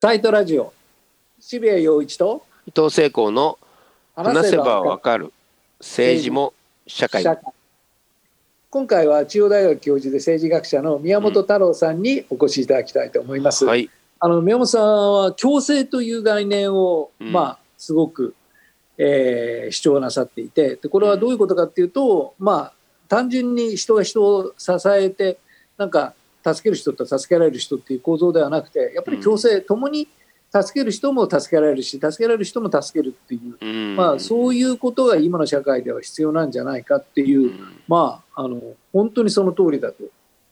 サイトラジオ。渋谷陽一と。伊藤聖光の話せばわかる。政治も社会。今回は中央大学教授で政治学者の宮本太郎さんにお越しいただきたいと思います。はい。あの宮本さんは共生という概念を、うん。まあすごく、えー主張なさっていてでこれはどういうことかっていうと、まあ単純に人が人を支えてなんか助ける人と助けられる人っていう構造ではなくてやっぱり共生、共に助ける人も助けられるし助けられる人も助けるっていう、うん。まあ、そういうことが今の社会では必要なんじゃないかっていう、まああの本当にその通りだと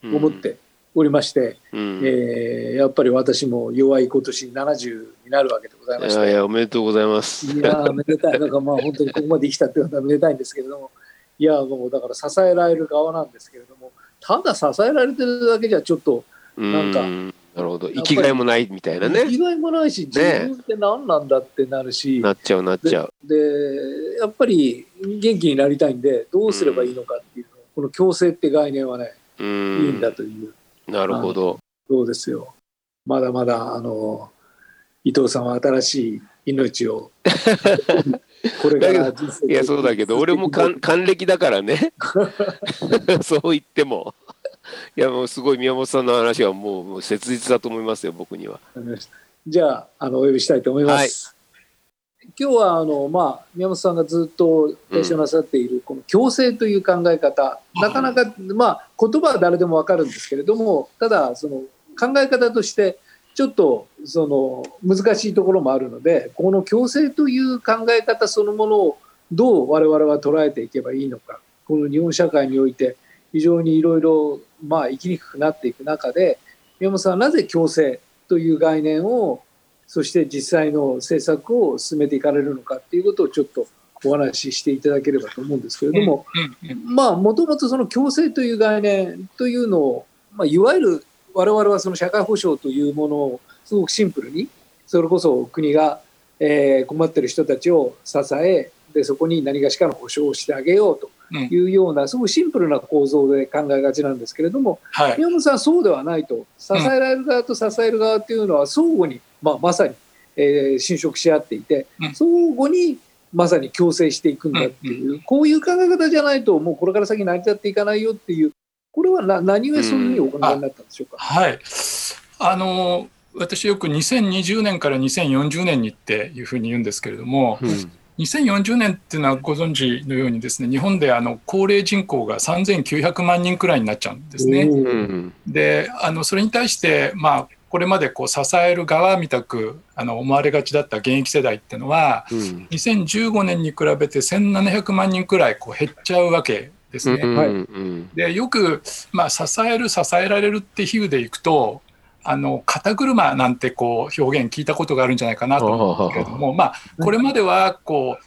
思っておりまして、うん、えーやっぱり私も弱い今年70になるわけでございまして。いやいやおめでとうございます。いやーめでたい。なんかまあ本当にここまで生きたっていうのはめでたいんですけれども。いやもうだから支えられる側なんですけれどもただ支えられてるだけじゃちょっとなんかなるほど。生きがいもないみたいなね。生きがいもないし自分って何なんだってなるし、なっちゃうなっちゃう。でやっぱり元気になりたいんでどうすればいいのかっていうの、この共生って概念はねういいんんだという。なるほど。そうですよ。まだまだ、あの、伊藤さんは新しい命を、これから人生いやそうだけど俺も 還暦だからね。そう言っても。いやもうすごい宮本さんの話はもうもう切実だと思いますよ僕には。じゃあ、あの、お呼びしたいと思います。今日は、あの、まあ、宮本さんがずっと提唱なさっている、この共生という考え方、なかなか、まあ、言葉は誰でもわかるんですけれども、ただ、その、考え方として、ちょっと、その、難しいところもあるので、この共生という考え方そのものを、どう我々は捉えていけばいいのか、この日本社会において、非常にいろいろ、まあ、生きにくくなっていく中で、宮本さんはなぜ共生という概念をそして実際の政策を進めていかれるのかっていうことをちょっとお話ししていただければと思うんですけれども、まあもともとその共生という概念というのを、まあ、いわゆる我々はその社会保障というものをすごくシンプルにそれこそ国が、えー困ってる人たちを支えでそこに何がしかの保障をしてあげようとうん。いうようなすごくシンプルな構造で考えがちなんですけれどもはい。宮本さんはそうではないと。支えられる側と支える側っていうのは相互に、まあ、まさに、えー侵食し合っていて、うん。相互にまさに共生していくんだっていう、こういう考え方じゃないともうこれから先成り立っていかないよっていうこれはな何故そういうふうにお考えになったんでしょうか？はい。あの私よく2020年から2040年にっていうふうに言うんですけれどもうん。2040年っていうのはご存知のようにですね日本であの高齢人口が3900万人くらいになっちゃうんですね。であのそれに対して、まあ、これまでこう支える側みたくあの思われがちだった現役世代っていうのはうん。2015年に比べて1700万人くらいこう減っちゃうわけですね。うんはいうんでよく、まあ、支える支えられるって比喩でいくとあの肩車なんてこう表現聞いたことがあるんじゃないかなと。思うんですけれども、まあ、これまではこう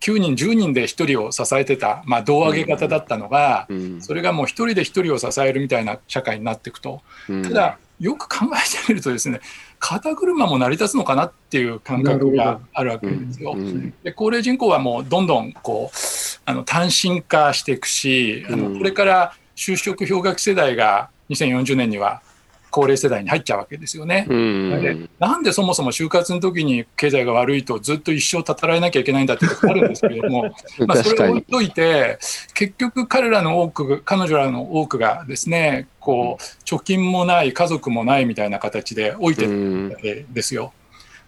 9人10人で1人を支えてた、まあ、胴上げ型だったのが、うんそれがもう1人で1人を支えるみたいな社会になっていくと。うん。ただよく考えてみるとですね肩車も成り立つのかなっていう感覚があるわけですよ。うん。で高齢人口はもうどんどんこうあの単身化していくし、あうんのこれから就職氷河期世代が2040年には高齢世代に入っちゃうわけですよね。なんでそもそも就活の時に経済が悪いとずっと一生たたられなきゃいけないんだってことがあるんですけれども まあそれを置いといて結局彼らの多く彼女らの多くがですねこう貯金もない家族もないみたいな形で老いてうんるわけですよ。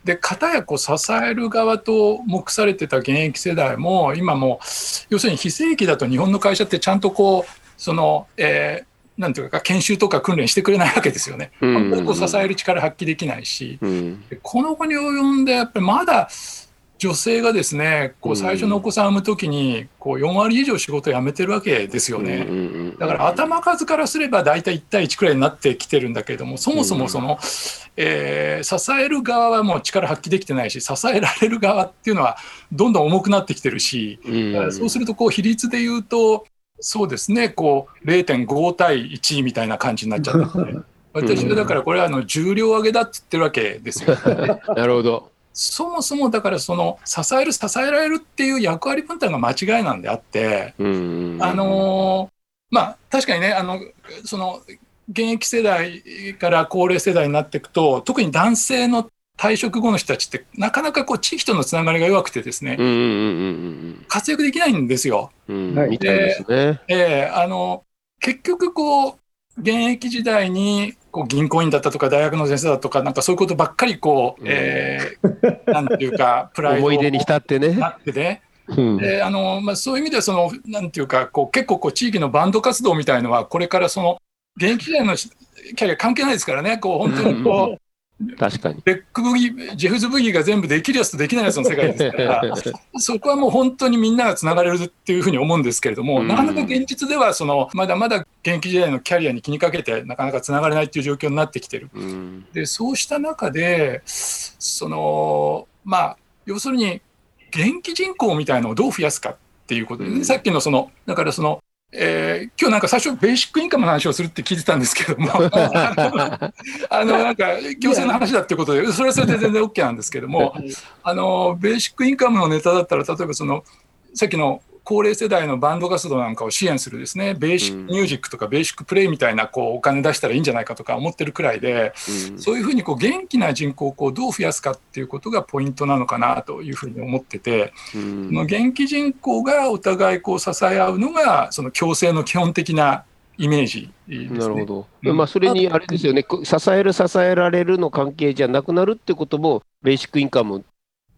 で片やこう支える側と目されてた現役世代も今もう要するに非正規だと日本の会社ってちゃんとこうその、えーなんていうか研修とか訓練してくれないわけですよね。うん。あん支える力発揮できないし、うん。でこの後に及んでやっぱりまだ女性がですねこう最初のお子さんを産む時にこう4割以上仕事を辞めてるわけですよね。だから頭数からすれば大体1対1くらいになってきてるんだけれどもそもそもその、えー支える側はもう力発揮できてないし支えられる側っていうのはどんどん重くなってきてるし、そうするとこう比率で言うとそうですねこう0.5対1みたいな感じになっちゃって、私はだからこれはあの重量上げだって言ってるわけですよ。なるほどそもそもだからその支える支えられるっていう役割分担が間違いなんであって、うんあのーまあ確かにねあのその現役世代から高齢世代になっていくと特に男性の退職後の人たちってなかなかこう地域とのつながりが弱くてですね、活躍できないんですよ。うですね。ええあの結局こう現役時代にこう銀行員だったとか大学の先生だとかなんかそういうことばっかりこう、うんえー なんていうかプライド思い出に浸ってね。なってねうんであの、まあ、そういう意味ではそのなんていうかこう結構こう地域のバンド活動みたいのはこれからその現役時代のキャリア関係ないですからねこう本当にこう。確かに。ベックブギー、ジェフズブギーが全部できるやつとできないやつの世界ですから、そこはもう本当にみんながつながれるっていうふうに思うんですけれども、うんなかなか現実ではその、まだまだ現役時代のキャリアに気にかけて、なかなかつながれないっていう状況になってきてる。うんで、そうした中で、その、まあ、要するに、元気人口みたいのをどう増やすかっていうことで、うんさっきのその、だからその、えー今日なんか最初、ベーシックインカムの話をするって聞いてたんですけども、あのなんか行政の話だってことで、それはそれで全然 OK なんですけども、あのベーシックインカムのネタだったら、例えばそのさっきの高齢世代のバンド活動なんかを支援するですね、ベーシックミュージックとかベーシックプレイみたいなこうお金出したらいいんじゃないかとか思ってるくらいで、そういうふうにこう元気な人口をこうどう増やすかっていうことがポイントなのかなというふうに思ってて、うんその元気人口がお互いこう支え合うのが、その共生の基本的なイメージね。なるほど。うんまあ、それにあれですよね、こ支える、支えられるの関係じゃなくなるってことも、ベーシックインカム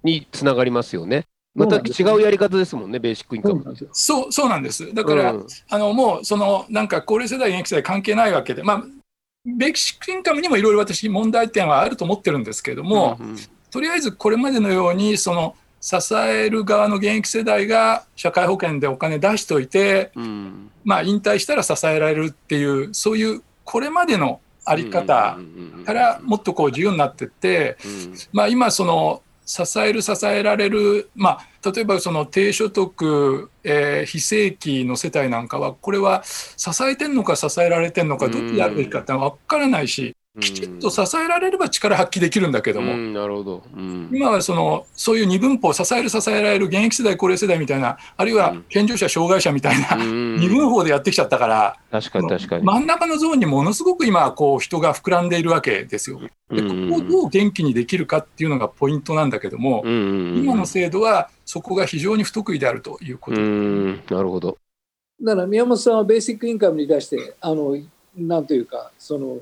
につながりますよね。また違うやり方ですもんね、ベーシックインカム。そう。そうそうなんです。だから、うんあのもうそのなんか高齢世代、現役世代関係ないわけで、まあ、ベーシックインカムにもいろいろ私、問題点はあると思ってるんですけれども、うんとりあえずこれまでのように、その支える側の現役世代が社会保険でお金出しておいて、うんまあ、引退したら支えられるっていう、そういうこれまでのあり方からもっとこう自由になってって、うんまあ、今その支える支えられる、まあ、例えばその低所得、えー非正規の世帯なんかはこれは支えてんのか支えられてんのかどっちでやるべきかって分からないしきちっと支えられれば力発揮できるんだけども、うんなるほど。うん今はそのそういう二分法支える支えられる現役世代高齢世代みたいなあるいは健常者障害者みたいな、うん二分法でやってきちゃったから、確かに確かに。真ん中のゾーンにものすごく今こう人が膨らんでいるわけですよ。でここをどう元気にできるかっていうのがポイントなんだけども、今の制度はそこが非常に不得意であるということ。うんなるほど。だから宮本さんはベーシックインカムに対してあのなんというかその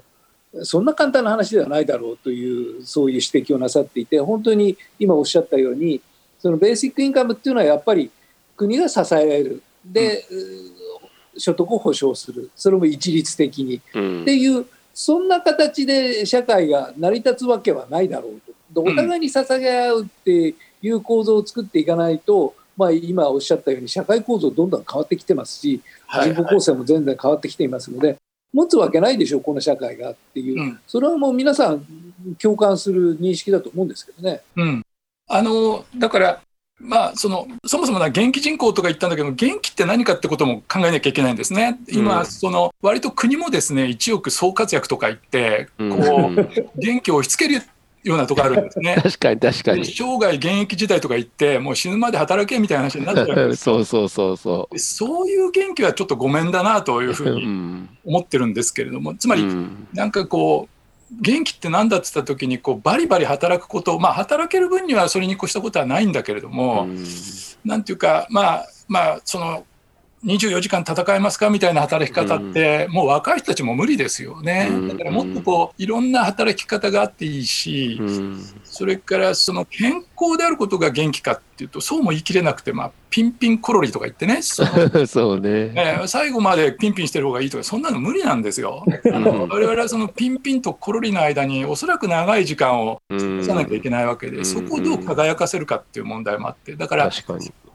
そんな簡単な話ではないだろうというそういう指摘をなさっていて本当に今おっしゃったようにそのベーシックインカムっていうのはやっぱり国が支えられる。で、所得を保障する。それも一律的に。うん。っていうそんな形で社会が成り立つわけはないだろうと。でお互いに捧げ合うっていう構造を作っていかないと、まあ、今おっしゃったように社会構造どんどん変わってきてますしはい。人口構成も全然変わってきていますので、持つわけないでしょこの社会がっていう、うん。それはもう皆さん共感する認識だと思うんですけどね。うん、あのだから、まあ、そのそもそもな元気人口とか言ったんだけど元気って何かってことも考えなきゃいけないんですね。今、うん。その割と国もですね一億総活躍とか言ってうん。こう元気を押し付けるようなとこあるんですね。確かに確かに。で生涯現役時代とか言ってもう死ぬまで働けみたいな話になっちゃう そうそうそうそでそういう元気はちょっとごめんだなというふう。うにうん思ってるんですけれどもつまりうんなんかこう元気って何だって言った時にこうバリバリ働くことまあ働ける分にはそれに越したことはないんだけれども、うんなんていうかまあまあその24時間戦えますかみたいな働き方って、もう若い人たちも無理ですよね、うん。だからもっとこういろんな働き方があっていいし、うん。それからその健康であることが元気かっていうとそうも言い切れなくて、まあ、ピンピンコロリとか言ってね そうね。えー最後までピンピンしてる方がいいとかそんなの無理なんですよ。あの我々はそのピンピンとコロリの間におそらく長い時間をうん出さなきゃいけないわけで、うんそこをどう輝かせるかっていう問題もあってだから。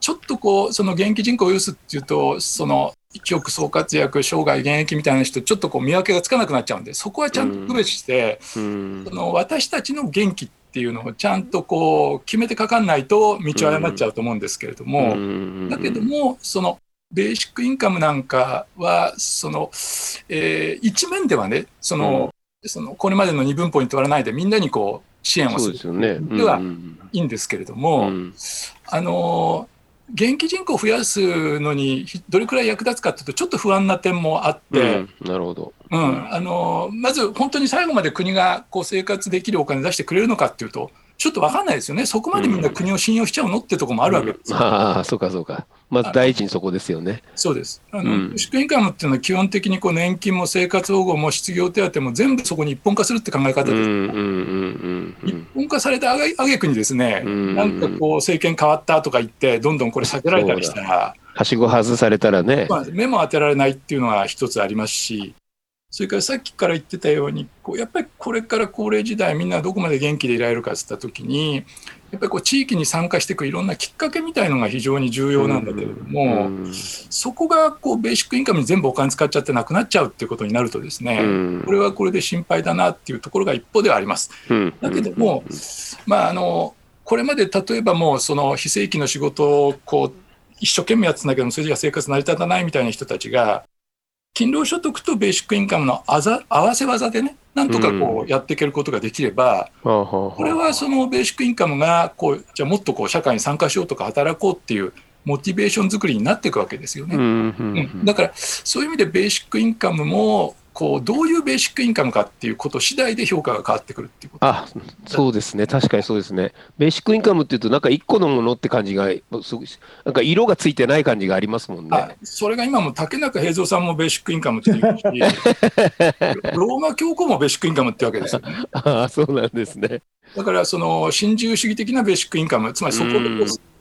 ちょっとこうその現役人口を有すっていうとその一億総活躍生涯現役みたいな人ちょっとこう見分けがつかなくなっちゃうんでそこはちゃんと区別して、うんその私たちの元気っていうのをちゃんとこう決めてかかんないと道を誤っちゃうと思うんですけれども、うんだけどもそのベーシックインカムなんかはその、えー一面ではねその、そのこれまでの二分法にとらないでみんなにこう支援をそする。うですよね。ではうんいいんですけれどうも、ん。あの元気人口を増やすのにひどれくらい役立つかというとちょっと不安な点もあって、うんなるほど。うん、あのまず本当に最後まで国がこう生活できるお金出してくれるのかっていうと、ちょっと分かんないですよね、そこまでみんな国を信用しちゃうのってとこもあるわけですよ。ああ、そうかそうか。まず第一にそこですよね。そうです。あの、うんベーシックインカムっていうのは基本的にこう年金も生活保護も失業手当も全部そこに一本化するって考え方です。うんうんうんうんう一ん。本化されたあげあげくにですね、うんなんかこう政権変わったとか言ってどんどんこれ避けられたりしたら、はしご外されたらね。まあ、目も当てられないっていうのが一つありますし、それからさっきから言ってたように、こうやっぱりこれから高齢時代、みんなどこまで元気でいられるかって言ったときに、やっぱりこう地域に参加していくいろんなきっかけみたいのが非常に重要なんだけれども、うん。そこがこうベーシックインカムに全部お金使っちゃってなくなっちゃうっていうことになるとですね、うん。これはこれで心配だなっていうところが一方ではあります。うん。だけども、まあ、あのこれまで例えばもうその非正規の仕事をこう一生懸命やってたんだけどもそれじゃ生活成り立たないみたいな人たちが勤労所得とベーシックインカムのあざ合わせ技でねなんとかこうやっていけることができれば、ここれはそのベーシックインカムがこうじゃあもっとこう社会に参加しようとか働こうっていうモチベーション作りになっていくわけですよね。うんうんうん。だからそういう意味でベーシックインカムもこうどういうベーシックインカムかっていうこと次第で評価が変わってくるっていうこと。あそうですね、確かにそうですね。ベーシックインカムっていうと、なんか一個のものって感じが、なんか色がついてない感じがありますもんあね。それが今も竹中平蔵さんもベーシックインカムっていうし、ローマ教皇もベーシックインカムってわけですよね。ああ、そうなんですね。だからその新自由主義的なベーシックインカム、つまりそこで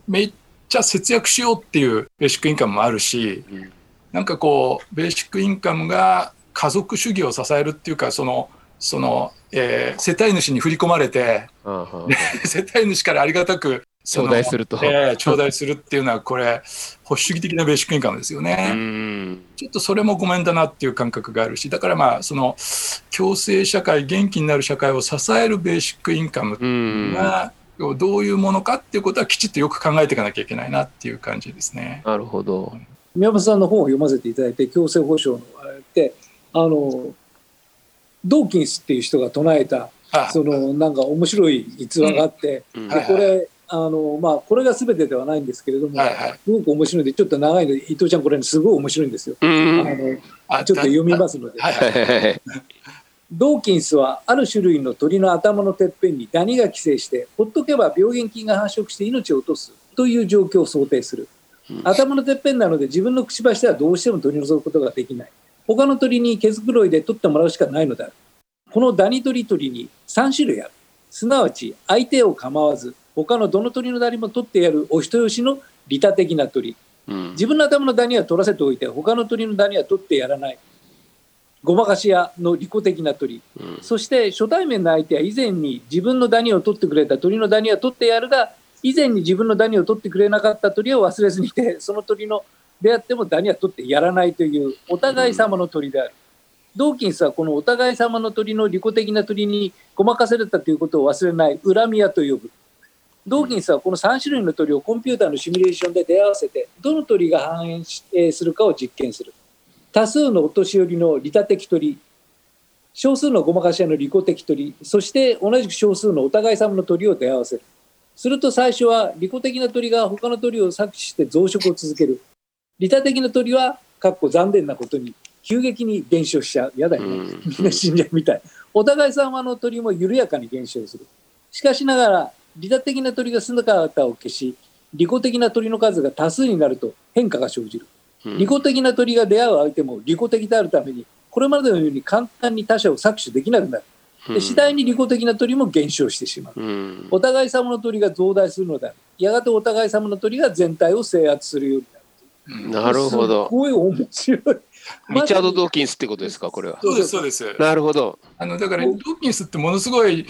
めっちゃ節約しようっていうベーシックインカムもあるし、うんなんかこうベーシックインカムが家族主義を支えるっていうかそのその、えー世帯主に振り込まれてああは世帯主からありがたくそ頂の戴すると。えー頂戴するっていうのはこれ保守主義的なベーシックインカムですよね。うんちょっとそれもごめんだなっていう感覚があるし、だからまあ、その共生社会、元気になる社会を支えるベーシックインカムうんがどういうものかっていうことはきちっとよく考えていかなきゃいけないなっていう感じですね。なるほど。宮本さんの本を読ませていただいて強制保障のあれってあのドーキンスっていう人が唱えたあそのなんか面白い逸話があって、うん。でこれあのまあこれが全てではないんですけれども、はいはい。すごく面白いんでちょっと長いので伊藤ちゃんこれすごい面白いんですよ。あうん。のあちょっと読みますので。はいはい。ドーキンスはある種類の鳥の頭のてっぺんにダニが寄生してほっとけば病原菌が繁殖して命を落とすという状況を想定する。頭のてっぺんなので自分のくちばしではどうしても取り除くことができない他の鳥に毛づくろいで取ってもらうしかないのであるこのダニ取り鳥に3種類ある。すなわち相手を構わず他のどの鳥のダニも取ってやるお人よしの利他的な鳥。うん。自分の頭のダニは取らせておいて他の鳥のダニは取ってやらない。ごまかし屋の利己的な鳥。うん。そして初対面の相手は以前に自分のダニを取ってくれた鳥のダニは取ってやるが以前に自分のダニを取ってくれなかった鳥を忘れずにいてその鳥の出会ってもダニは取ってやらないというお互い様の鳥である。ドーキンスはこのお互い様の鳥の利己的な鳥にごまかされたということを忘れない恨み屋と呼ぶ。ドーキンスはこの3種類の鳥をコンピューターのシミュレーションで出会わせてどの鳥が繁栄しえーするかを実験する。多数のお年寄りの利他的鳥少数のごまかし屋の利己的鳥そして同じく少数のお互い様の鳥を出会わせるすると最初は利己的な鳥が他の鳥を搾取して増殖を続ける利他的な鳥はかっこ残念なことに急激に減少しちゃう。やだよね、うん。みんな死んじゃうみたい。お互い様の鳥も緩やかに減少する。しかしながら利他的な鳥が姿を消し利己的な鳥の数が多数になると変化が生じる。うん。利己的な鳥が出会う相手も利己的であるためにこれまでのように簡単に他者を搾取できなくなる。で次第に利己的な鳥も減少してしまう。うん。お互い様の鳥が増大するのである。やがてお互い様の鳥が全体を制圧するようになる。うんなるほどす。ごい面白いリチャード・ドーキンスってことですか、これは。そうです、そうです。なるほど。あのだから、ドーキンスってものすごい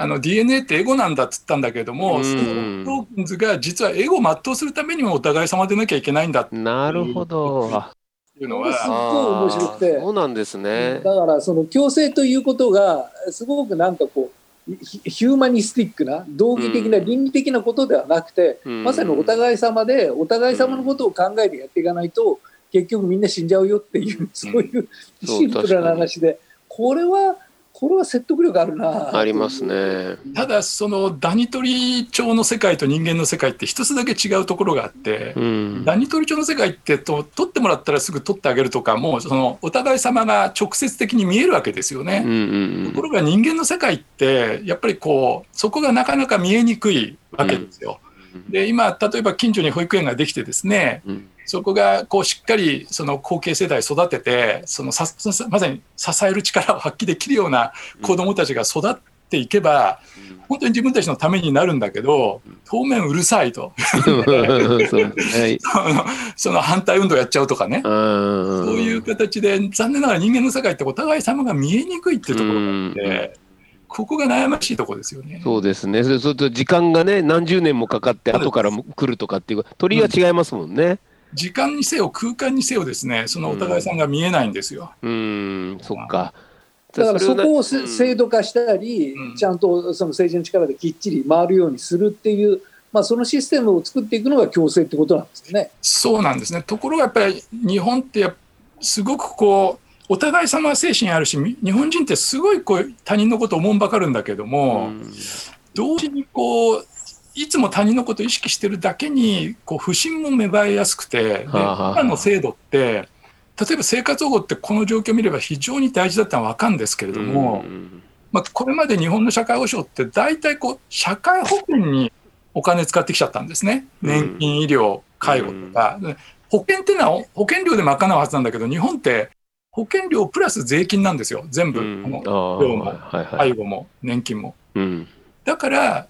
あの DNA ってエゴなんだっつったんだけども、うんそのドーキンズが実はエゴを全うするためにもお互い様でなきゃいけないんだってなるほど。あいうのこれすっは、ごい面白くてそうなんですね。だからその共生ということがすごくなんかこうヒヒューマニスティックな道義的なうん。倫理的なことではなくて、うん。まさにお互い様でお互い様のことを考えてやっていかないと、結局みんな死んじゃうよっていうそういうシンプルな話でこれはこれは説得力あるなありますね。ただそのダニトリ町の世界と人間の世界って一つだけ違うところがあって、うん。ダニトリ町の世界ってと取ってもらったらすぐ取ってあげるとかもうそのお互い様が直接的に見えるわけですよね。うんうんところが人間の世界ってやっぱりこうそこがなかなか見えにくいわけですよ。で今例えば近所に保育園ができてですねうん。そこがこうしっかりその後継世代育ててそのささまさに支える力を発揮できるような子どもたちが育っていけば本当に自分たちのためになるんだけど当面うるさいと。その反対運動やっちゃうとかね。そそういう形で残念ながら人間の世界ってお互い様が見えにくいっていうところがあってここが悩ましいところですよね。そうですね。それと時間がね、何十年もかかって後からも来るとかっていう、鳥は違いますもんね。時間にせよ空間にせよですねそのお互いさんが見えないんですよ。うん、そっか。だからそこを制度化したり、うんちゃんとその政治の力できっちり回るようにするっていう、まあ、そのシステムを作っていくのが共生ってことなんですよね。そうなんですね。ところがやっぱり日本ってすごくこうお互い様精神あるしみ日本人ってすごいこう他人のことを思んばかるんだけども、うん同時にこういつも他人のことを意識してるだけにこう不信も芽生えやすくて今の制度って例えば生活保護ってこの状況を見れば非常に大事だったのは分かるんですけれども、うん。まあ、これまで日本の社会保障って大体こう社会保険にお金使ってきちゃったんですね。年金医療介護とか、で保険っていうのは保険料で賄うはずなんだけど日本って保険料プラス税金なんですよ。全部、うん。あのあ病も。介護も年金も。うん。だから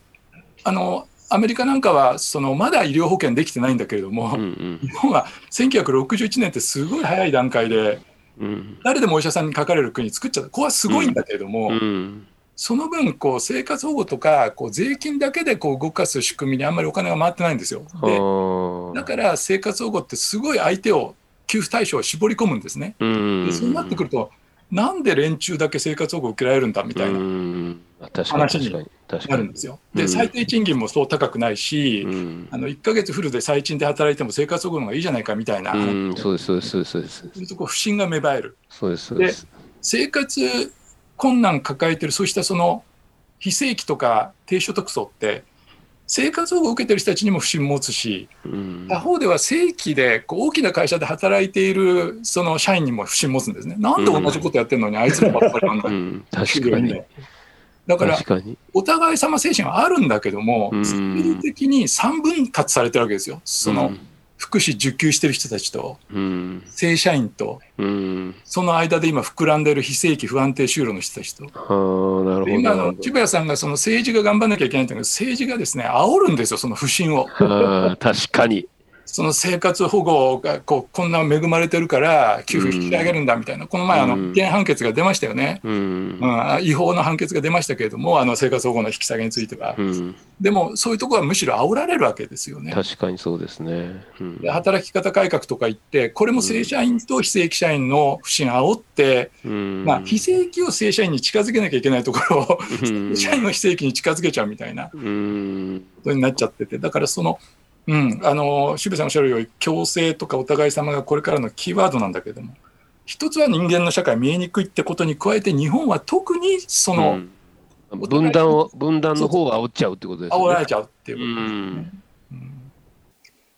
あのアメリカなんかはそのまだ医療保険できてないんだけれども、うんうん。日本は1961年ってすごい早い段階でうん。誰でもお医者さんにかかれる国作っちゃった。ここはすごいんだけれども、うん。その分こう生活保護とかこう税金だけでこう動かす仕組みにあんまりお金が回ってないんですよ。であだから生活保護ってすごい相手を給付対象を絞り込むんですね。うん。でそうなってくるとなんで連中だけ生活保護を受けられるんだみたいな話になるんですよ。でうん。最低賃金もそう高くないし、うん。あの1ヶ月フルで最賃で働いても生活保護の方がいいじゃないかみたいな、うんそうですそうですそうですそうです。そういうとこ不信が芽生える。そうですそうです。生活困難抱えてるそうしたその非正規とか低所得層って生活保護を受けてる人たちにも不信持つしうん。他方では正規でこう大きな会社で働いているその社員にも不信持つんですね。なんで同じことやってるのにあいつらばっかりなんだ。うん。確かに。だからお互い様精神はあるんだけどもうん。スピリ的に三分割されてるわけですよ。その福祉受給してる人たちとうん正社員とうんその間で今膨らんでる非正規不安定就労の人たちと。はあなるほどで今の千葉さんがその政治が頑張んなきゃいけないんだけど政治がですね煽るんですよその不信を。はあ確かにその生活保護がこうこんな恵まれてるから給付引き上げるんだみたいな、この前あのうん。違憲判決が出ましたよね、うん。うん、違法の判決が出ましたけれどもあの生活保護の引き下げについては、うん。でもそういうところはむしろ煽られるわけですよね。確かにそうですね。うん。で働き方改革とか言ってこれも正社員と非正規社員の不信煽って、うん。まあ、非正規を正社員に近づけなきゃいけないところをうん。正 社員を非正規に近づけちゃうみたいなうん。ことになっちゃっててだからその、うん、あの渋谷さんおっしゃるように共生とかお互い様がこれからのキーワードなんだけども一つは人間の社会見えにくいってことに加えて日本は特にその、うん。分断を分断の方を煽っちゃうってことですね。煽られちゃうっていううことですね。ん。うん。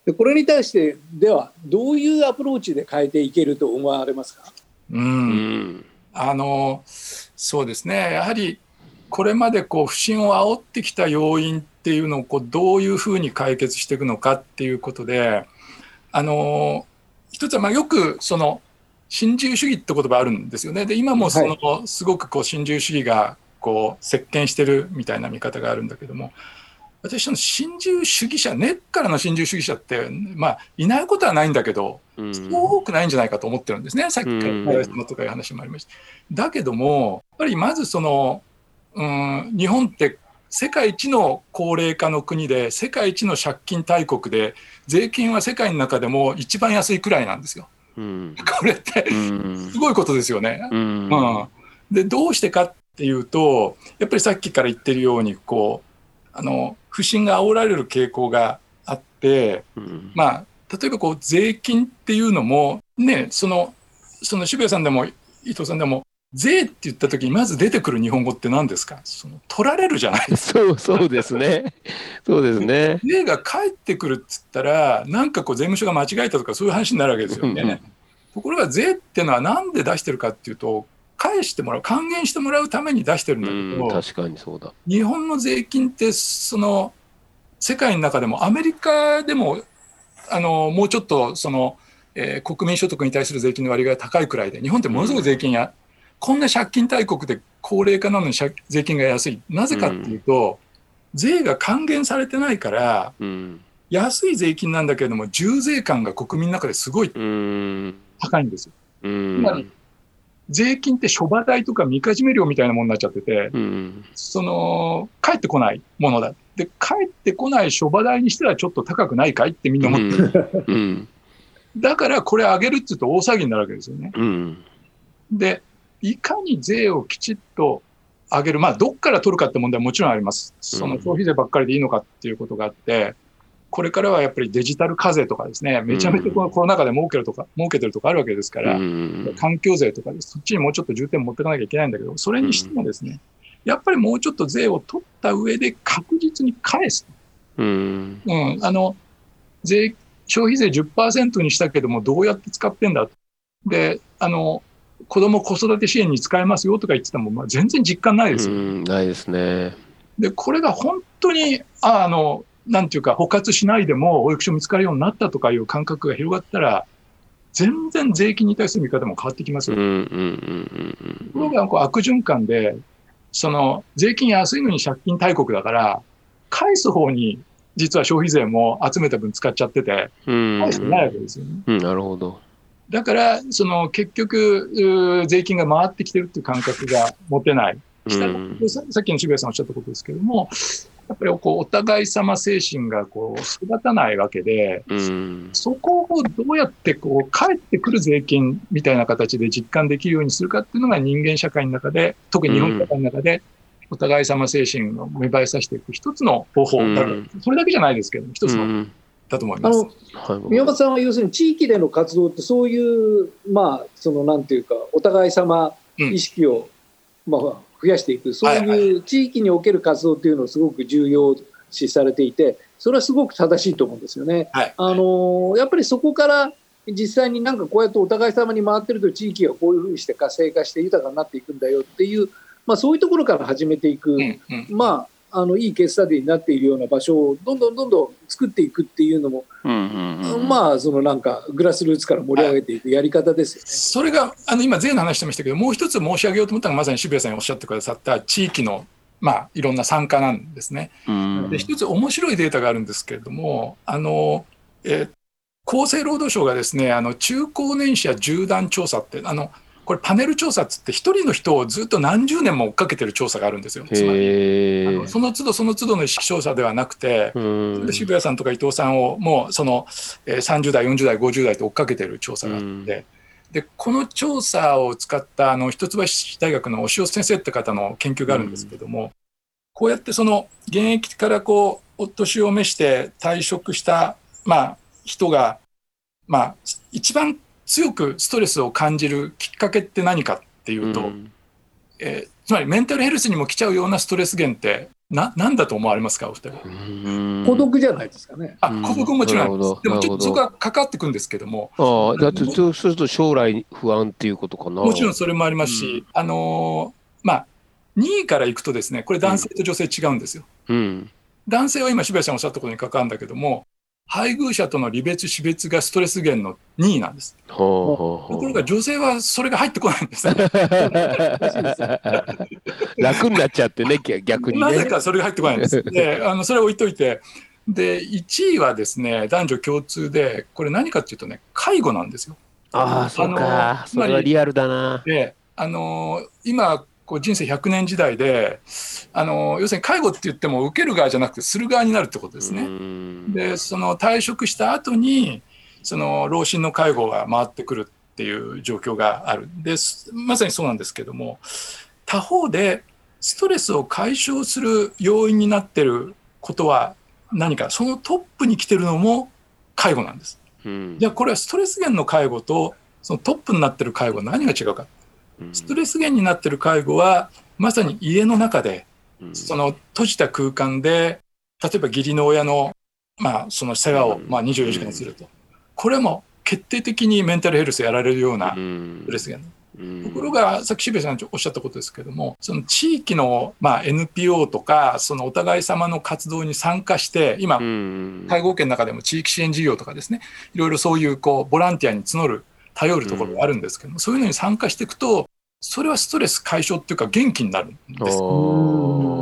でこれに対してではどういうアプローチで変えていけると思われますか？ううんん。あのそうですね。やはりこれまでこう不信を煽ってきた要因っていうのをこうどういうふうに解決していくのかっていうことであの一つはまあよくその新自由主義って言葉あるんですよね。で今もその、すごくこう新自由主義がこう席巻してるみたいな見方があるんだけども私の新自由主義者根っからの新自由主義者ってまあいないことはないんだけどうん。そう多くないんじゃないかと思ってるんですね、さっきからうん。小林様とかいう話もありました。だけども、やっぱりまずその、うん、日本って世界一の高齢化の国で、世界一の借金大国で、税金は世界の中でも一番安いくらいなんですよ。うん これってうんすごいことですよね。うんうん、でどうしてかっていうとやっぱりさっきから言ってるようにこうあの不信が煽られる傾向があって。うんまあ、例えばこう税金っていうのも、ね、そのその渋谷さんでも伊藤さんでも税って言った時にまず出てくる日本語って何ですか？その取られるじゃないですか。そうそうですね。そうですね。税が返ってくるっつったらなんかこう税務署が間違えたとかそういう話になるわけですよね。うんうんところが税っていうのはなんで出してるかっていうと返してもらう還元してもらうために出してるんだけうん、ど、確かにそうだ。日本の税金ってその世界の中でもアメリカでもあのもうちょっとその、えー国民所得に対する税金の割合が高いくらいで日本ってものすごい税金や、こんな借金大国で高齢化なのに借税金が安いなぜかっていうと、税が還元されてないからうん。安い税金なんだけれども重税感が国民の中ですごいうん。高いんですよ。うん。つまり税金って諸場代とかみかじめ料みたいなものになっちゃってて、うん。その、帰ってこないものだ。で、帰ってこない諸場代にしたらちょっと高くないかいってみんな思ってる。うん。だからこれ上げるって言うと大騒ぎになるわけですよね。うん。で、いかに税をきちっと上げる。まあ、どっから取るかって問題はもちろんあります。その消費税ばっかりでいいのかっていうことがあって、これからはやっぱりデジタル課税とかですね、めちゃめちゃこのコロナ禍で儲けるとか、儲けてるとかあるわけですから、うん。環境税とかです、そっちにもうちょっと重点持っていかなきゃいけないんだけど、それにしてもですね、やっぱりもうちょっと税を取った上で確実に返す。うん。うん、あの、税、消費税10%にしたけども、どうやって使ってんだで、あの、子供子育て支援に使えますよとか言ってても、まあ、全然実感ないですよ。うん。ないですね。で、これが本当に、ああの、なんていうか、捕獲しないでも保育所見つかるようになったとかいう感覚が広がったら、全然税金に対する見方も変わってきますよ。うん。うん。うん。ところがこう悪循環で、その税金安いのに借金大国だから、返す方に実は消費税も集めた分使っちゃってて、うん。返してないわけですよね。うん。なるほど。だから、その結局、税金が回ってきてるっていう感覚が持てない。ささっきの渋谷さんおっしゃったことですけども、やっぱりこうお互い様精神がこう育たないわけで、うん。そこをどうやってこう返ってくる税金みたいな形で実感できるようにするかっていうのが人間社会の中で、特に日本社会の中で、お互い様精神を芽生えさせていく一つの方法だ、うんそれだけじゃないですけど、一つのうんだと思います。あのはい。宮本さんは要するに地域での活動ってそういうまあそのなんていうかお互い様意識を、まあ増やしていく。そうはい。いう地域における活動っていうのをすごく重要視されていてそれはすごく正しいと思うんですよね。はい。あのやっぱりそこから実際になんかこうやってお互い様に回ってると地域がこういうふうにして活性化して豊かになっていくんだよっていう、まあ、そういうところから始めていく、うんうん。まああのいいケーススタディになっているような場所をどんどんどんどん作っていくっていうのもうんうんうん。まあそのなんかグラスルーツから盛り上げていくやり方ですよね。それが、あの、今、税の話してましたけど、もう一つ申し上げようと思ったのが、まさに渋谷さんにおっしゃってくださった地域の、まあ、いろんな参加なんですね。うんで、一つ面白いデータがあるんですけれども、あの、えー厚生労働省がですね、あの、中高年者縦断調査って、あの、これパネル調査っつって、一人の人をずっと何十年も追っかけてる調査があるんですよ。つまり、あの。その都度その都度の意識調査ではなくて、うんで渋谷さんとか伊藤さんをもうその、えー30代40代50代と追っかけてる調査があって、うんでこの調査を使ったあの一橋大学の押尾先生って方の研究があるんですけども、こうやってその現役からこうお年を召して退職した、まあ、人が、まあ、一番強くストレスを感じるきっかけって何かっていうと、うんえーつまりメンタルヘルスにも来ちゃうようなストレス源ってな何だと思われますかお二人孤独じゃないですかね。あ、うん孤独ももちろんあります。なるほどでもちょっとそこなはかかってくんですけども、ああ、だってそうすると将来不安っていうことかな。もちろんそれもありますし、あのーまあ、2位からいくとですね、これ男性と女性違うんですよ。うん。男性は今渋谷さんおっしゃったことに関わるんだけども、配偶者との離別死別がストレス源の2位なんです。ほうほうほう。ところが女性はそれが入ってこないんですね。楽になっちゃってね、逆逆になぜね。かそれが入ってこないんです。で、あのそれは置いといて、で、1位はですね、男女共通で、これ何かっていうとね、介護なんですよ。ああ、そうあか。のそれはリアルだな。で、あの今、こう人生100年時代で、あの要するに介護って言っても受ける側じゃなくてする側になるってことですうね。んで、その退職した後に、その老人の介護が回ってくるっていう状況がある。ですまさにそうなんですけども、他方でストレスを解消する要因になってることは何か、そのトップに来てるのも介護なんです。うんじゃあこれはストレス源の介護とそのトップになってる介護何が違うか。ストレス源になってる介護は、まさに家の中で、うん。その閉じた空間で、例えば義理の親の、まあ、その世話を、まあ、24時間すると。これも決定的にメンタルヘルスやられるようなうん。ストレス源。うん。ところが、さっき渋谷さんおっしゃったことですけども、その地域の、まあ、NPO とか、そのお互い様の活動に参加して、今う、ん。介護保険の中でも地域支援事業とかですね、いろいろそういうこうボランティアに募る、頼るところがあるんですけども、そういうのに参加していくと、それはストレス解消っていうか元気になるんです。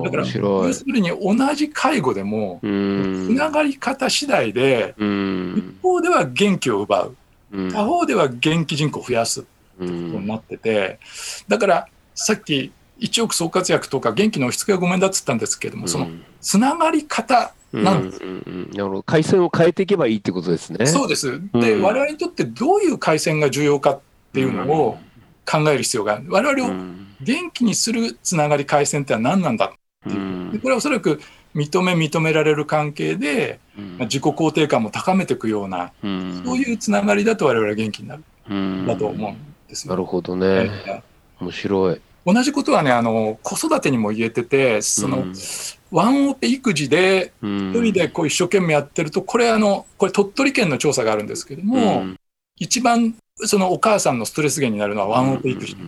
だから、要するに同じ介護でも、うん。つながり方次第で、うん。一方では元気を奪う、うん。他方では元気人口を増やすうことになってて、だからさっき一億総活躍とか元気の押し付けはごめんだっつったんですけども、そのつながり方なんです。うんうん回線を変えていけばいいってことですね。そうです。で、うん我々にとってどういう回線が重要かっていうのを考える必要がある。我々をうん元気にするつながり回線ってのは何なんだうんでこれはおそらく認め認められる関係で、まあ自己肯定感も高めていくような、うんそういうつながりだと我々は元気になるうんんだと思うんですよ。なるほどえね。え面白い。同じことはねあの子育てにも言えててその、うん。ワンオペ育児でうん。一人でこう一生懸命やってるとこれあのこれ鳥取県の調査があるんですけども、うん。一番そのお母さんのストレス源になるのはワンオペ育児とこ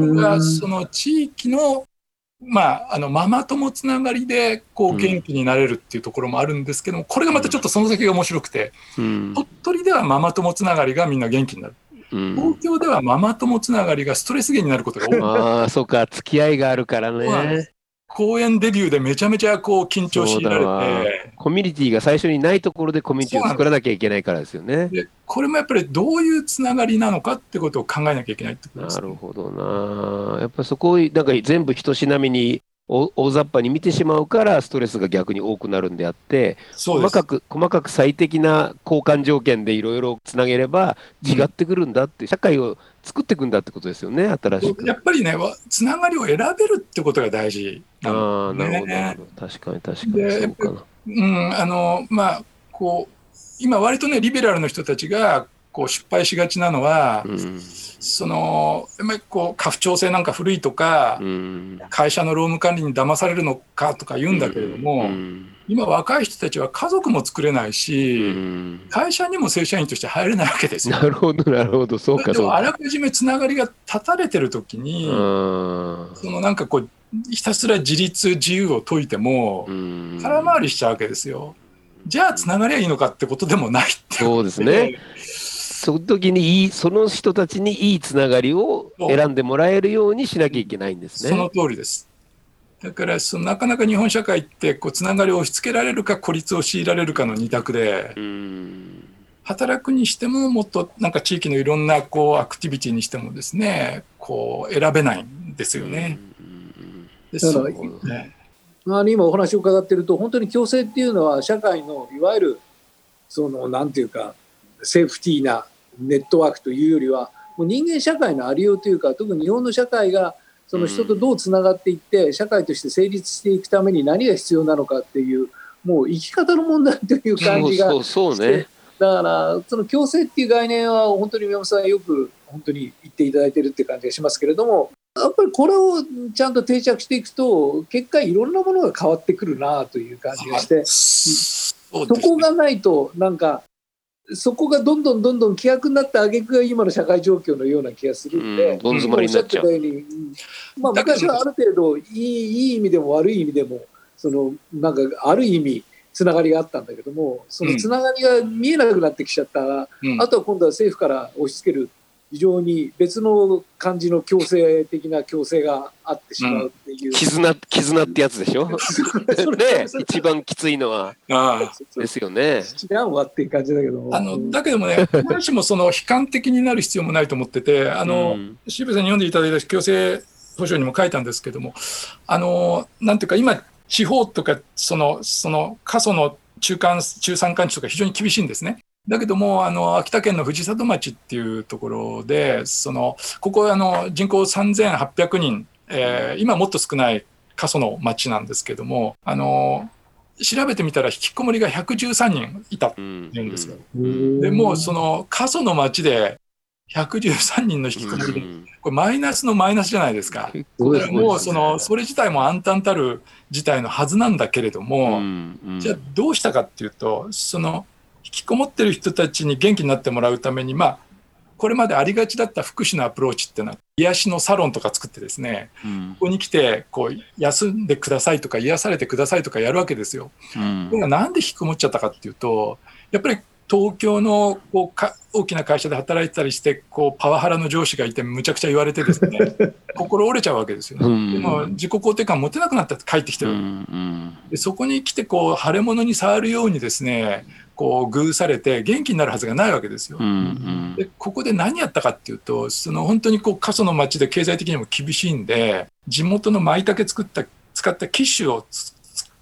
ろがその地域のまあ、あのママ友つながりでこう元気になれるっていうところもあるんですけども、これがまたちょっとその先が面白くて、うん。鳥取ではママ友つながりがみんな元気になる。うん東京ではママ友つながりがストレス源になることが多い。ああ、そうか、付き合いがあるからね。公演デビューでめちゃめちゃこう緊張しられて、コミュニティが最初にないところでコミュニティを作らなきゃいけないからですよね。でこれもやっぱりどういうつながりなのかってことを考えなきゃいけないってことですね、なるほどな。やっぱそこをなんか全部一しなみに大大雑把に見てしまうからストレスが逆に多くなるんであって、細かく細かく最適な交換条件でいろいろつなげれば違ってくるんだって、社会を作っていくんだってことですよね、新しく。やっぱりね、わつながりを選べるってことが大事なあのあ、なるほどなるほど。確かに確かにでそうかな。うん、あの、まあ、こう、今割とね、リベラルの人たちが、こう、失敗しがちなのは、うん。その、やっぱりこう、家父長制なんか古いとか、うん。会社の労務管理に騙されるのかとか言うんだけれども、うん。今若い人たちは家族も作れないうし、ん。会社にも正社員として入れないわけですよ。なるほど、なるほど、そうか、でもあ。らかじめつながりが断たれてる時に、うん。そのなんかこうひたすら自立自由を解いてもうん。空回りしちゃうわけですよ。じゃあつながりゃいいのかってことでもないって。そうですね。その時にいい、その人たちにいいつながりを選んでもらえるようにしなきゃいけないんですね。その通りです。だからそのなかなか日本社会ってこうつながりを押し付けられるか孤立を強いられるかの二択でうん働くにしてももっとなんか地域のいろんなこうアクティビティにしてもですねこう選べないんですよね。でだからそうねあの今お話を伺ってると本当に共生っていうのは社会のいわゆるそのなんていうかセーフティーなネットワークというよりはもう人間社会のありようというか特に日本の社会がその人とどうつながっていって社会として成立していくために何が必要なのかっていうもう生き方の問題という感じがそうね。だからその共生っていう概念は本当に宮本さんよく本当に言っていただいてるって感じがしますけれどもやっぱりこれをちゃんと定着していくと結果いろんなものが変わってくるなという感じがしてそこがないとなんかそこがどんどんどんどん規約になった挙句が今の社会状況のような気がするんで、うんどん詰まりになっちゃう。まあ、昔はある程度いいいい意味でも悪い意味でもそのなんかある意味つながりがあったんだけどもそのつながりが見えなくなってきちゃった。ら、うん。あとは今度は政府から押し付ける非常に別の感じの強制的な強制があってしまうっていう。絆、絆ってやつでしょ？ね一番きついのは。ああですよね。知らんわっていう感じだけどあのだけどもね、必ずしもその悲観的になる必要もないと思ってて、あの、うん渋谷さんに読んでいただいた強制保障にも書いたんですけども、あの、なんていうか、今、地方とか、その、その、過疎の中間、中山間地とか非常に厳しいんですね。だけども、あの、秋田県の藤里町っていうところで、その、ここ、あの、人口3800人、えー今もっと少ない過疎の町なんですけども、あの、調べてみたら引きこもりが113人いたうん言うんですよ。うん。でもうその過疎の町で113人の引きこもりで、これマイナスのマイナスじゃないですか。これもうそのそれ自体も暗淡たる事態のはずなんだけれども、じゃあどうしたかっていうとその引きこもってる人たちに元気になってもらうためにまあこれまでありがちだった福祉のアプローチっていうのは癒しのサロンとか作ってですね、うん、ここに来てこう休んでくださいとか癒されてくださいとかやるわけですよ。うん、これがなんで引きこもっちゃったかっていうとやっぱり東京のこうか大きな会社で働いてたりしてこうパワハラの上司がいてむちゃくちゃ言われてですね 心折れちゃうわけですよ、ね、うん、でも自己肯定感持てなくなったって帰ってきてる、うん、でそこに来てこう腫れ物に触るようにですねこう偶されて元気になるはずがないわけですよ。うんうん、でここで何やったかっていうとその本当にこう過疎の町で経済的にも厳しいんで地元の舞茸作った使ったキッシュを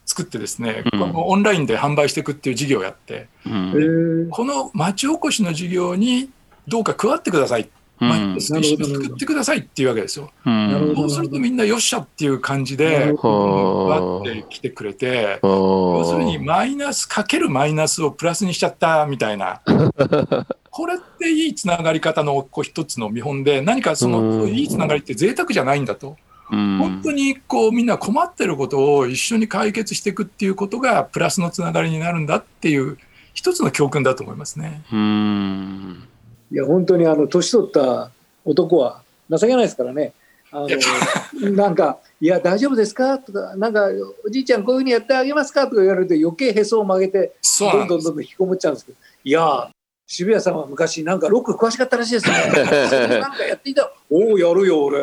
作ってですね、うん、このオンラインで販売していくっていう事業をやって、うん、この町おこしの事業にどうか加わってください。まあ、一緒に作ってくださいっていうわけですよ。そうするとみんなよっしゃっていう感じでわって来てくれて要するにマイナスかけるマイナスをプラスにしちゃったみたいな。これっていいつながり方のこう一つの見本で何かそのいいつながりって贅沢じゃないんだと。本当にこうみんな困ってることを一緒に解決していくっていうことがプラスのつながりになるんだっていう一つの教訓だと思いますね。うんいや本当にあの年取った男は情けないですからね。あのなんか「いや大丈夫ですか?」とか「なんかおじいちゃんこういうふうにやってあげますか?」とか言われると余計へそを曲げてどんどんどんどん引きこもっちゃうんですけど「いや渋谷さんは昔なんかロック詳しかったらしいですね。なんかやっていたおおやるよ俺。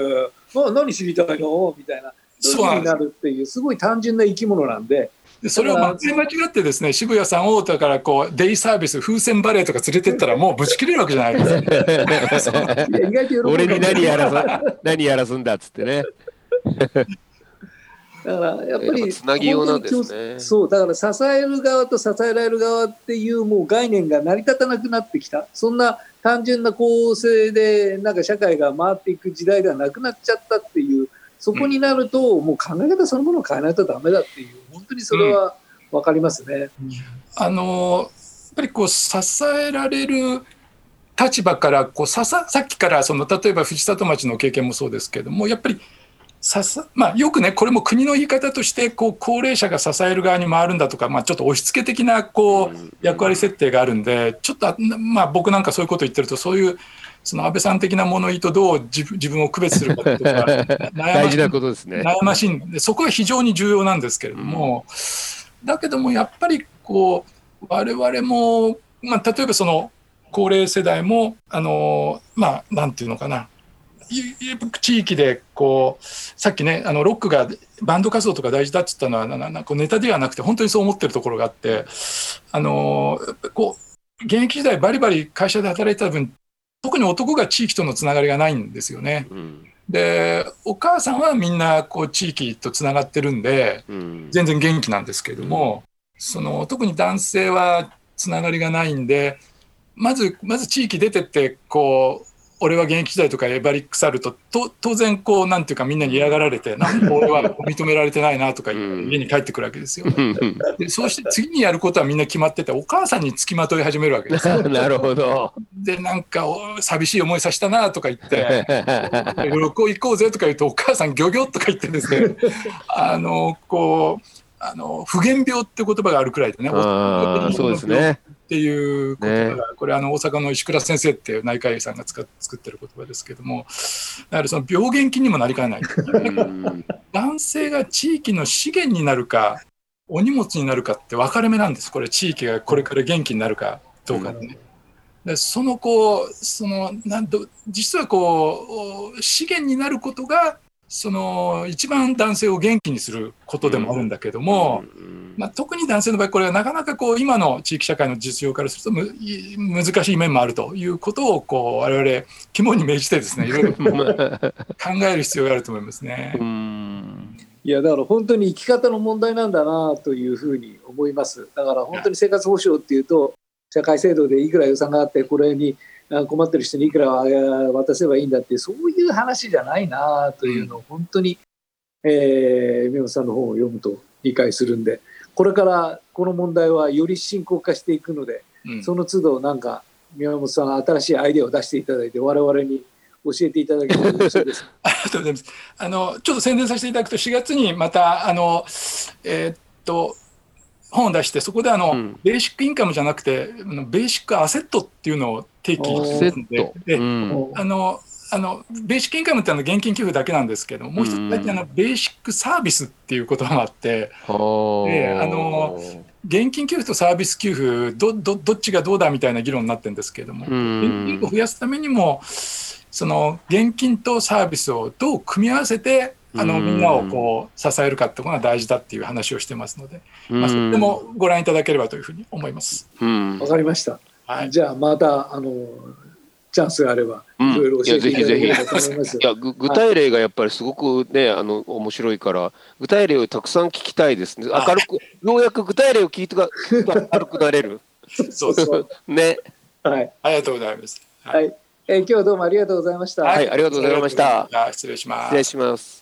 あ何知りたいの？みたいな。そうになるっていうすごい単純な生き物なんででそれを間違ってですね渋谷さんをだからこうデイサービス風船バレーとか連れてったらもうぶち切れるわけじゃないですか。俺に何やらす何やらすんだっつってね。だからやっぱりつなぎようなんですね。そうだから支える側と支えられる側っていうもう概念が成り立たなくなってきた。そんな単純な構成でなんか社会が回っていく時代ではなくなっちゃったっていう。そこになると、もう考え方そのものを変えないとダメだっていう本当にそれは分かりますね。うん、あのやっぱりこう支えられる立場からこうさささっきからその例えば藤里町の経験もそうですけどもやっぱりささ、まあ、よくねこれも国の言い方としてこう高齢者が支える側に回るんだとか、まあ、ちょっと押し付け的なこう役割設定があるんでちょっと、まあ、僕なんかそういうこと言ってるとそういうその安倍さん的な物言いとどう自分自分を区別するかとか 大事なことですね。悩ましいんでそこは非常に重要なんですけれども、うん、だけどもやっぱりこう我々も、まあ、例えばその高齢世代もあのまあなんていうのかな。地域でこうさっきねあのロックがバンド活動とか大事だっつったのはななネタではなくて本当にそう思ってるところがあってあのこう現役時代バリバリ会社で働いてた分特に男が地域とのつながりがないんですよね。うん、でお母さんはみんなこう地域とつながってるんで、うん、全然元気なんですけれども、その特に男性はつながりがないんでまずまず地域出てってこう俺は現役時代とかエバリックサルとと当然こうなんていうかみんなに嫌がられてなんか俺は認められてないなとか家に帰ってくるわけですよ。でそうして次にやることはみんな決まっててお母さんにつきまとい始めるわけですよ。なるほど。でなんか寂しい思いさせたなとか言って 旅行行こうぜとか言うとお母さんギョギョとか言ってですね あのこうあの不言病って言葉があるくらいでね。そうですね。っていう言葉が、ね、これあの大阪の石倉先生っていう内科医さんが作ってる言葉ですけどもやはりその病原菌にもなりかねない男性が地域の資源になるかお荷物になるかって分かれ目なんです。これ地域がこれから元気になるかどうかね。でそのこうそのなんと実はこう資源になることがその一番男性を元気にすることでもあるんだけども、まあ、特に男性の場合これはなかなかこう今の地域社会の実情からすると難しい面もあるということをこう我々肝に銘じてですねいろいろ考える必要があると思いますね。いやだから本当に生き方の問題なんだなというふうに思います。だから本当に生活保障っていうと社会制度でいくら予算があってこれに困ってる人にいくら渡せばいいんだってそういう話じゃないなというのを本当に、えー、宮本さんの本を読むと理解するんでこれからこの問題はより深刻化していくので、うん、その都度なんか宮本さんが新しいアイデアを出していただいて我々に教えていただけると嬉しいです。ありがとうございます。あのちょっと宣伝させていただくと4月にまたあのえーっと本を出してそこであの、うん。ベーシックインカムじゃなくてあのベーシックアセットっていうのを提起してでうん。あのあのベーシックインカムってあの現金給付だけなんですけどもう一つだけあのベーシックサービスっていう言葉があってはええあの現金給付とサービス給付どどどっちがどうだみたいな議論になってるんですけれども、うん。現金を増やすためにもその現金とサービスをどう組み合わせてあのうん。みんなをこう支えるかってことが大事だっていう話をしてますので、まあ、そうんれもご覧いただければというふうに思います。うん。わかりました。はい、じゃあまたあのチャンスがあればうん。いろいろ教えていただければと思います。いやぐ具体例がやっぱりすごくねあの面白いから具体例をたくさん聞きたいですね。あ明るくようやく具体例を聞いてが明るくなれる。そうそう。ね。はい、ありがとうございます。はい、えー今日はどうもありがとうございました。はいありがとうございました。失礼します。失礼します